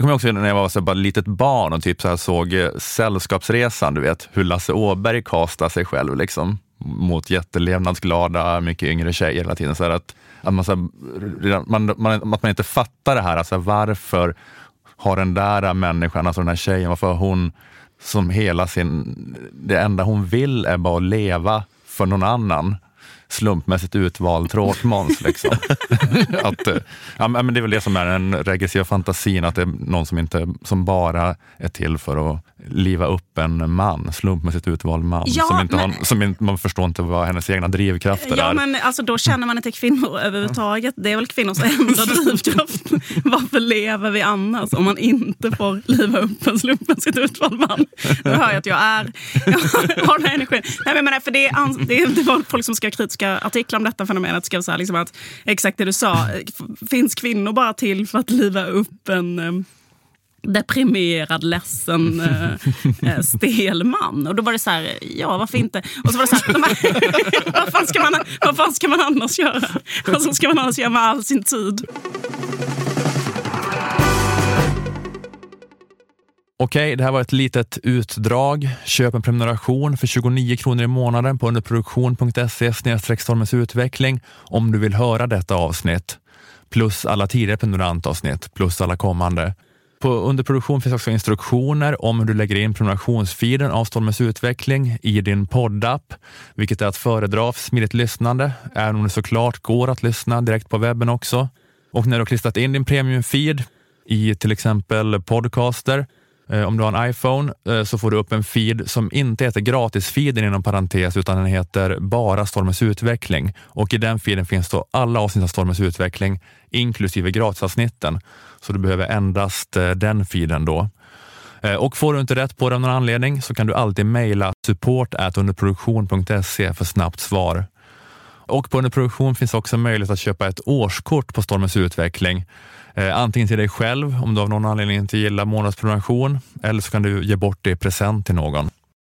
Jag kommer också när jag var så bara litet barn och typ så här såg eh, Sällskapsresan, du vet hur Lasse Åberg kastar sig själv liksom mot jättelevnadsglada, mycket yngre tjejer hela tiden. Så att, att, man, så här, man, man, att man inte fattar det här, alltså varför har den där människan, alltså den här tjejen, varför har hon som hela sin, det enda hon vill är bara att leva för någon annan slumpmässigt utvald tråkmåns. Liksom. att, eh, ja, men det är väl det som är den regressiva fantasin, att det är någon som, inte, som bara är till för att liva upp en man, slumpmässigt utvald man. Ja, som inte men, har, som inte, man förstår inte vad hennes egna drivkrafter ja, är. Men, alltså, då känner man inte kvinnor överhuvudtaget. Det är väl kvinnors enda drivkraft. Varför lever vi annars om man inte får liva upp en slumpmässigt utvald man? Nu hör jag att jag är, jag har den här energin. Nej, men, men, för det, är, det, det var folk som skrev kritiska artiklar om detta fenomenet. Skrev så här, liksom att, exakt det du sa, finns kvinnor bara till för att liva upp en deprimerad, ledsen, äh, stel man. Och då var det så här, ja varför inte? Och så var det så här, vad, fan ska man, vad fan ska man annars göra? Vad ska man annars göra med all sin tid? Okej, det här var ett litet utdrag. Köp en prenumeration för 29 kronor i månaden på underproduktion.se stormens utveckling om du vill höra detta avsnitt. Plus alla tidigare prenumerantavsnitt, plus alla kommande. På underproduktion finns också instruktioner om hur du lägger in prenumerationsfeeden av Stormens utveckling i din poddapp, vilket är att föredra för smidigt lyssnande, även om det såklart går att lyssna direkt på webben också. Och när du har klistrat in din premiumfeed i till exempel podcaster Eh, om du har en iPhone eh, så får du upp en feed som inte heter gratisfeeden inom parentes utan den heter bara Stormens utveckling och i den feeden finns då alla avsnitt av Stormens utveckling inklusive gratisavsnitten. Så du behöver endast eh, den feeden då. Och får du inte rätt på det av någon anledning så kan du alltid mejla support underproduktion.se för snabbt svar. Och på Underproduktion finns också möjlighet att köpa ett årskort på Stormens utveckling Eh, antingen till dig själv om du av någon anledning inte gillar månadsprenumeration eller så kan du ge bort det i present till någon.